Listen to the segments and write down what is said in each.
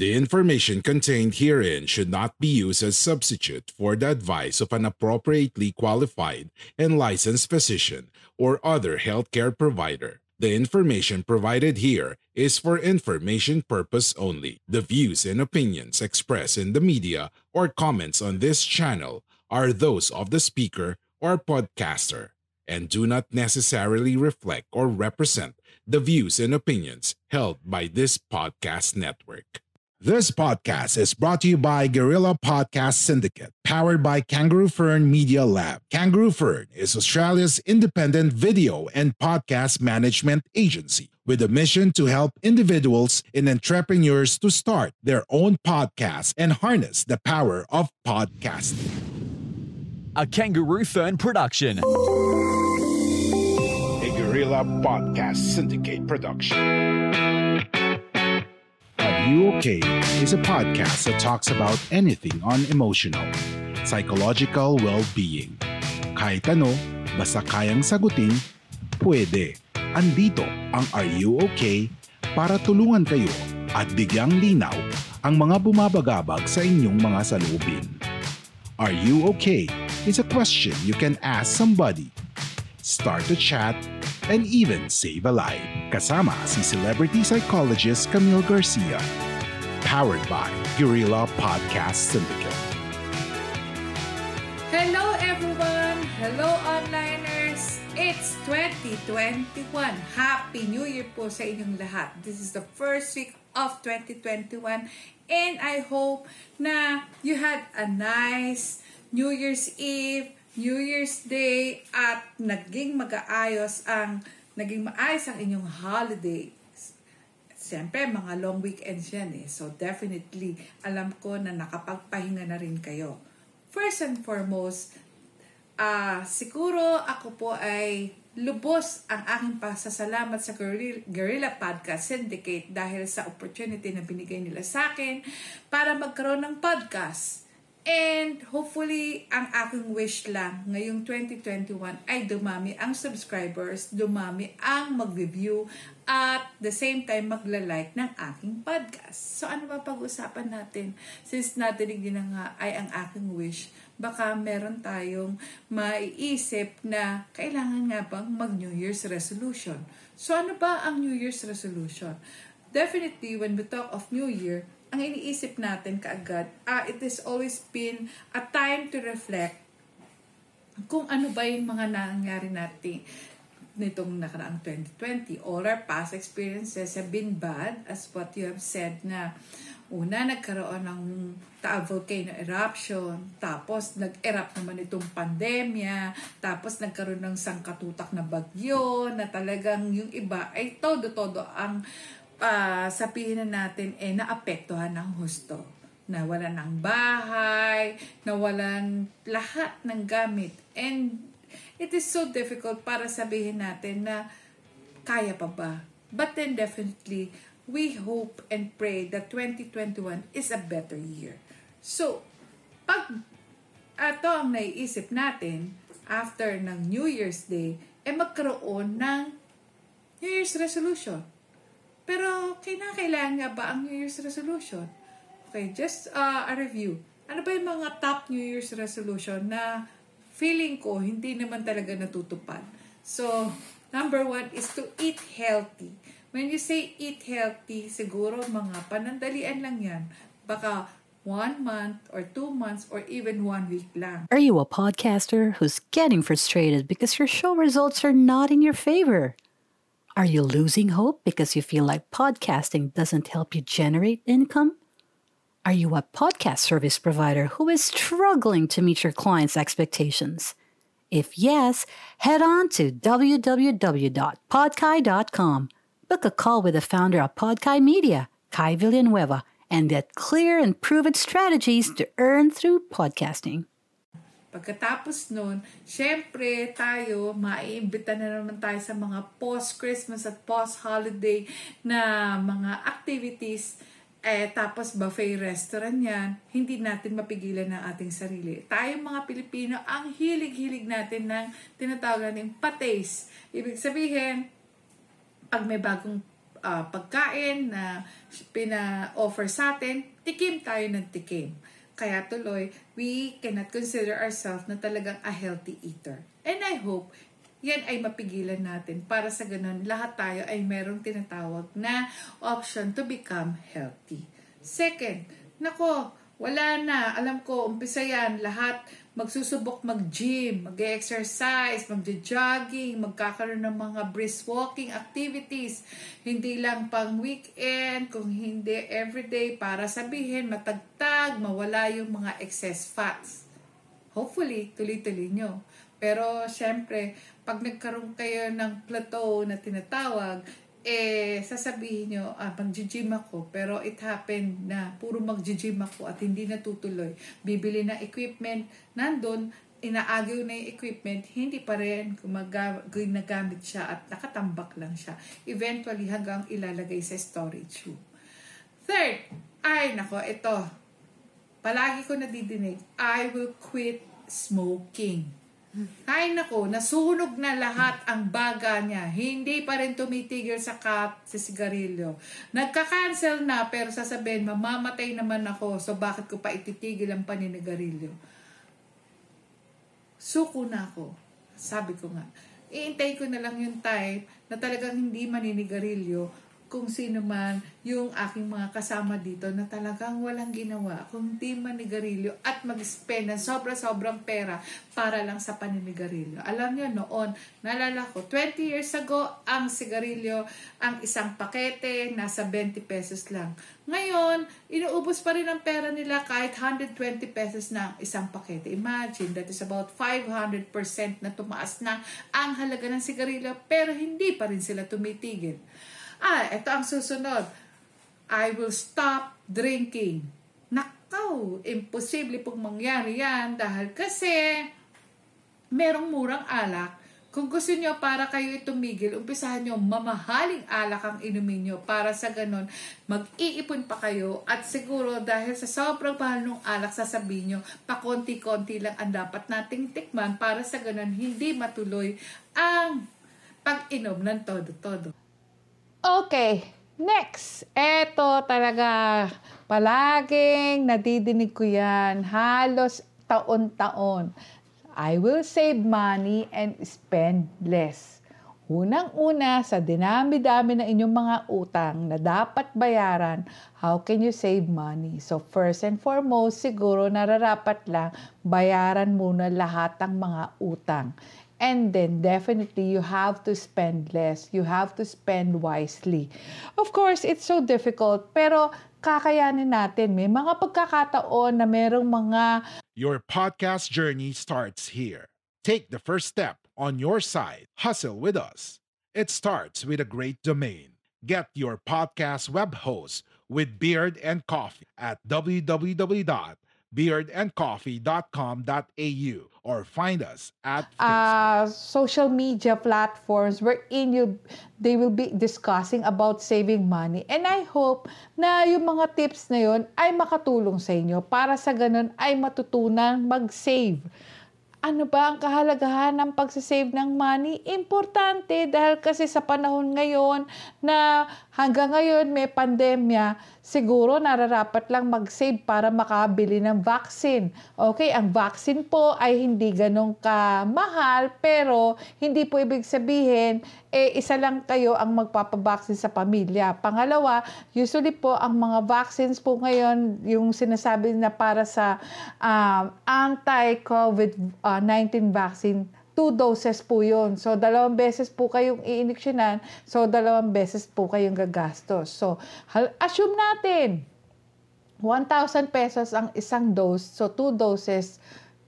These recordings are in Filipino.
The information contained herein should not be used as substitute for the advice of an appropriately qualified and licensed physician or other healthcare provider. The information provided here is for information purpose only. The views and opinions expressed in the media or comments on this channel are those of the speaker or podcaster and do not necessarily reflect or represent the views and opinions held by this podcast network. This podcast is brought to you by Guerrilla Podcast Syndicate, powered by Kangaroo Fern Media Lab. Kangaroo Fern is Australia's independent video and podcast management agency with a mission to help individuals and entrepreneurs to start their own podcasts and harness the power of podcasting. A Kangaroo Fern production. A Guerrilla Podcast Syndicate production. Okay is a podcast that talks about anything on emotional, psychological well-being. Kahit ano, basta kayang sagutin, pwede. Andito ang Are You Okay para tulungan kayo at bigyang linaw ang mga bumabagabag sa inyong mga salubin. Are you okay is a question you can ask somebody. Start a chat and even save a life. Kasama si celebrity psychologist Camille Garcia. Powered by Guerrilla Podcast Syndicate. Hello everyone! Hello onliners! It's 2021. Happy New Year po sa inyong lahat. This is the first week of 2021 and I hope na you had a nice New Year's Eve, New Year's Day at naging mag-aayos ang naging maayos ang inyong holiday. Siyempre, mga long weekends yan eh. So definitely, alam ko na nakapagpahinga na rin kayo. First and foremost, ah siguro ako po ay lubos ang aking pasasalamat sa Guerrilla Podcast Syndicate dahil sa opportunity na binigay nila sa akin para magkaroon ng podcast. And hopefully, ang aking wish lang ngayong 2021 ay dumami ang subscribers, dumami ang mag-review, at the same time magla-like ng aking podcast. So ano ba pag-usapan natin? Since natinig din na nga ay ang aking wish, baka meron tayong maiisip na kailangan nga bang mag-New Year's resolution. So ano ba ang New Year's resolution? Definitely, when we talk of New Year, ang iniisip natin kaagad, ah, it has always been a time to reflect kung ano ba yung mga nangyari natin nitong nakaraang 2020. All our past experiences have been bad as what you have said na una nagkaroon ng Taal volcano eruption, tapos nag-erupt naman itong pandemya, tapos nagkaroon ng sangkatutak na bagyo na talagang yung iba ay todo-todo ang uh, sabihin na natin eh naapektuhan ng husto. Nawalan ng bahay, nawalan lahat ng gamit. And it is so difficult para sabihin natin na kaya pa ba? But then definitely, we hope and pray that 2021 is a better year. So, pag ito ang naiisip natin after ng New Year's Day, eh magkaroon ng New Year's resolution pero kailangan nga ba ang New Year's resolution? Okay, just uh, a review. Ano ba yung mga top New Year's resolution na feeling ko hindi naman talaga natutupad? So, number one is to eat healthy. When you say eat healthy, siguro mga panandalian lang yan. Baka one month or two months or even one week lang. Are you a podcaster who's getting frustrated because your show results are not in your favor? Are you losing hope because you feel like podcasting doesn't help you generate income? Are you a podcast service provider who is struggling to meet your clients' expectations? If yes, head on to www.podkai.com. Book a call with the founder of Podkai Media, Kai Villanueva, and get clear and proven strategies to earn through podcasting. Pagkatapos nun, syempre tayo, maiimbita na naman tayo sa mga post-Christmas at post-holiday na mga activities. Eh, tapos buffet restaurant yan, hindi natin mapigilan ng ating sarili. Tayong mga Pilipino, ang hilig-hilig natin ng tinatawag natin pates. Ibig sabihin, pag may bagong uh, pagkain na pina-offer sa atin, tikim tayo ng tikim. Kaya tuloy, we cannot consider ourselves na talagang a healthy eater. And I hope yan ay mapigilan natin para sa ganun lahat tayo ay merong tinatawag na option to become healthy. Second, nako, wala na. Alam ko, umpisa yan. Lahat magsusubok mag-gym, mag-exercise, mag-jogging, magkakaroon ng mga brisk walking activities. Hindi lang pang weekend, kung hindi everyday para sabihin matagtag, mawala yung mga excess fats. Hopefully, tuloy-tuloy nyo. Pero, syempre, pag nagkaroon kayo ng plateau na tinatawag, eh, sasabihin nyo, ah, mag-gym ako, pero it happened na puro mag-gym ako at hindi natutuloy. Bibili ng equipment, nandun, inaagaw na yung equipment, hindi pa rin ginagamit siya at nakatambak lang siya. Eventually, hanggang ilalagay sa storage room. Third, ay, nako, ito. Palagi ko nadidinig, I will quit smoking. Ay nako, nasunog na lahat ang baga niya. Hindi pa rin tumitigil sa kat sa sigarilyo. Nagka-cancel na pero sasabihin, mamamatay naman ako so bakit ko pa ititigil ang paninigarilyo? Suko na ako. Sabi ko nga, iintay ko na lang yung time na talagang hindi maninigarilyo kung sino man yung aking mga kasama dito na talagang walang ginawa kundi manigarilyo at mag-spend ng sobra-sobrang pera para lang sa paninigarilyo. Alam niyo noon, naalala ko, 20 years ago, ang sigarilyo, ang isang pakete, nasa 20 pesos lang. Ngayon, inuubos pa rin ang pera nila kahit 120 pesos na ang isang pakete. Imagine, that is about 500% na tumaas na ang halaga ng sigarilyo pero hindi pa rin sila tumitigil. Ah, ito ang susunod. I will stop drinking. Nakaw, imposible pong mangyari yan dahil kasi merong murang alak. Kung gusto nyo para kayo tumigil, umpisahan nyo mamahaling alak ang inumin nyo para sa ganun mag-iipon pa kayo at siguro dahil sa sobrang mahal ng alak sasabihin nyo, pakonti-konti lang ang dapat nating tikman para sa ganun hindi matuloy ang pag-inom ng todo-todo. Okay, next. Ito talaga, palaging nadidinig ko yan, halos taon-taon. I will save money and spend less. Unang-una, sa dinami-dami ng inyong mga utang na dapat bayaran, how can you save money? So first and foremost, siguro nararapat lang bayaran muna lahat ng mga utang. And then definitely you have to spend less. You have to spend wisely. Of course, it's so difficult, pero kakayanin natin. May mga pagkakataon na merong mga Your podcast journey starts here. Take the first step on your side. Hustle with us. It starts with a great domain. Get your podcast web host with Beard and Coffee at www beardandcoffee.com.au or find us at uh, social media platforms wherein you, they will be discussing about saving money. And I hope na yung mga tips na yun ay makatulong sa inyo para sa ganun ay matutunan mag-save. Ano ba ang kahalagahan ng pagsasave ng money? Importante dahil kasi sa panahon ngayon na hanggang ngayon may pandemya, siguro nararapat lang mag-save para makabili ng vaccine. Okay, ang vaccine po ay hindi ganong kamahal pero hindi po ibig sabihin eh isa lang kayo ang magpapabaksin sa pamilya. Pangalawa, usually po ang mga vaccines po ngayon yung sinasabi na para sa um, anti-COVID-19 vaccine two doses po yun. So, dalawang beses po kayong iiniksyonan. So, dalawang beses po kayong gagastos. So, assume natin, 1,000 pesos ang isang dose. So, two doses,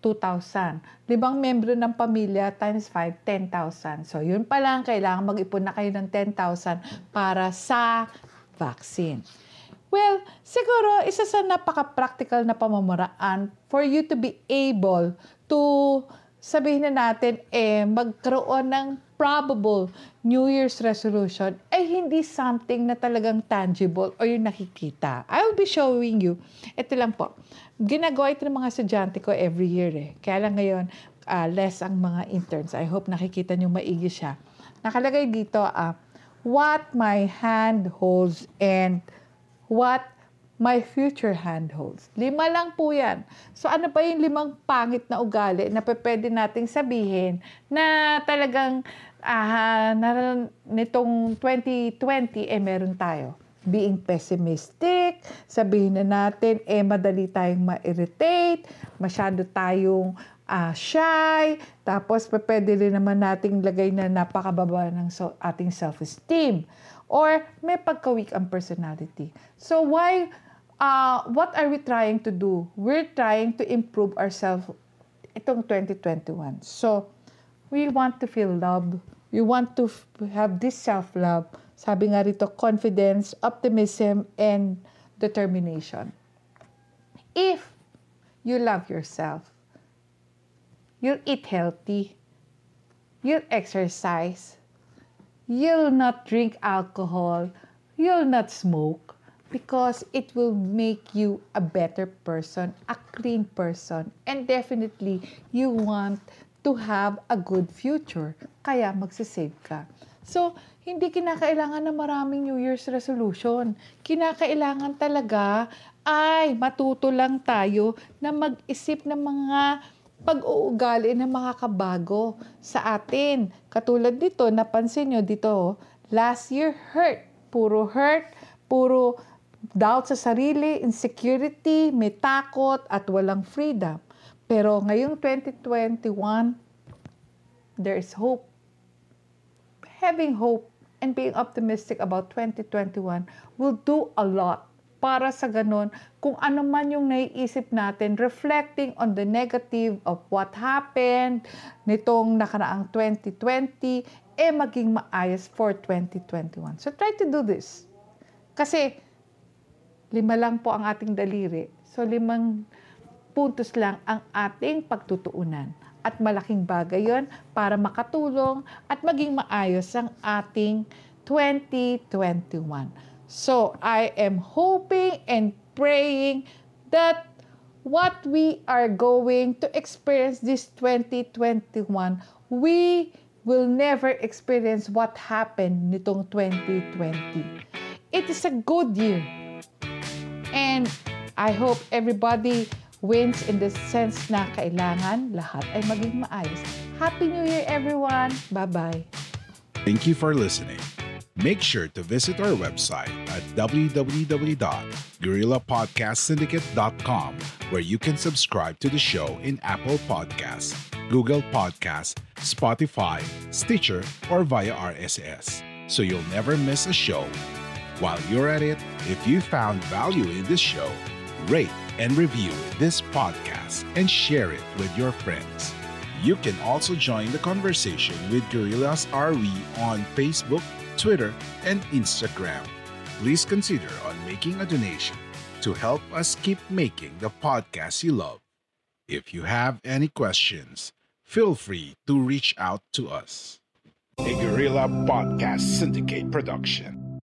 2,000. Limang membro ng pamilya times 5, 10,000. So, yun pa lang, kailangan mag-ipon na kayo ng 10,000 para sa vaccine. Well, siguro, isa sa napaka-practical na pamamaraan for you to be able to sabihin na natin, eh, magkaroon ng probable New Year's resolution ay hindi something na talagang tangible o yung nakikita. I will be showing you. Ito lang po. Ginagawa ito ng mga estudyante ko every year eh. Kaya lang ngayon, uh, less ang mga interns. I hope nakikita nyo maigi siya. Nakalagay dito, uh, what my hand holds and what my future handholds. Lima lang po yan. So ano pa yung limang pangit na ugali na pwede nating sabihin na talagang uh, na, nitong 2020 eh meron tayo. Being pessimistic, sabihin na natin eh madali tayong ma-irritate, masyado tayong uh, shy, tapos pwede rin naman nating lagay na napakababa ng so, ating self-esteem. Or may pagka-weak ang personality. So why uh, what are we trying to do? We're trying to improve ourselves itong 2021. So, we want to feel love. We want to have this self-love. Sabi nga rito, confidence, optimism, and determination. If you love yourself, you'll eat healthy, you'll exercise, you'll not drink alcohol, you'll not smoke, because it will make you a better person, a clean person, and definitely you want to have a good future. Kaya magsisave ka. So, hindi kinakailangan na maraming New Year's resolution. Kinakailangan talaga ay matuto lang tayo na mag-isip ng mga pag-uugali na makakabago sa atin. Katulad dito, napansin nyo dito, last year hurt. Puro hurt, puro doubt sa sarili, insecurity, may takot at walang freedom. Pero ngayong 2021, there is hope. Having hope and being optimistic about 2021 will do a lot para sa ganun kung ano man yung naiisip natin reflecting on the negative of what happened nitong nakaraang 2020 eh maging maayos for 2021. So try to do this. Kasi Lima lang po ang ating daliri. So limang puntos lang ang ating pagtutuunan. At malaking bagay yon para makatulong at maging maayos ang ating 2021. So I am hoping and praying that what we are going to experience this 2021, we will never experience what happened nitong 2020. It is a good year And I hope everybody wins in the sense na kailangan lahat ay maging maayos. Happy New Year everyone! Bye-bye! Thank you for listening. Make sure to visit our website at www.guerrillapodcastsyndicate.com where you can subscribe to the show in Apple Podcasts, Google Podcasts, Spotify, Stitcher, or via RSS so you'll never miss a show while you're at it, if you found value in this show, rate and review this podcast and share it with your friends. You can also join the conversation with Gorillas RV on Facebook, Twitter, and Instagram. Please consider on making a donation to help us keep making the podcast you love. If you have any questions, feel free to reach out to us. A Gorilla Podcast Syndicate production.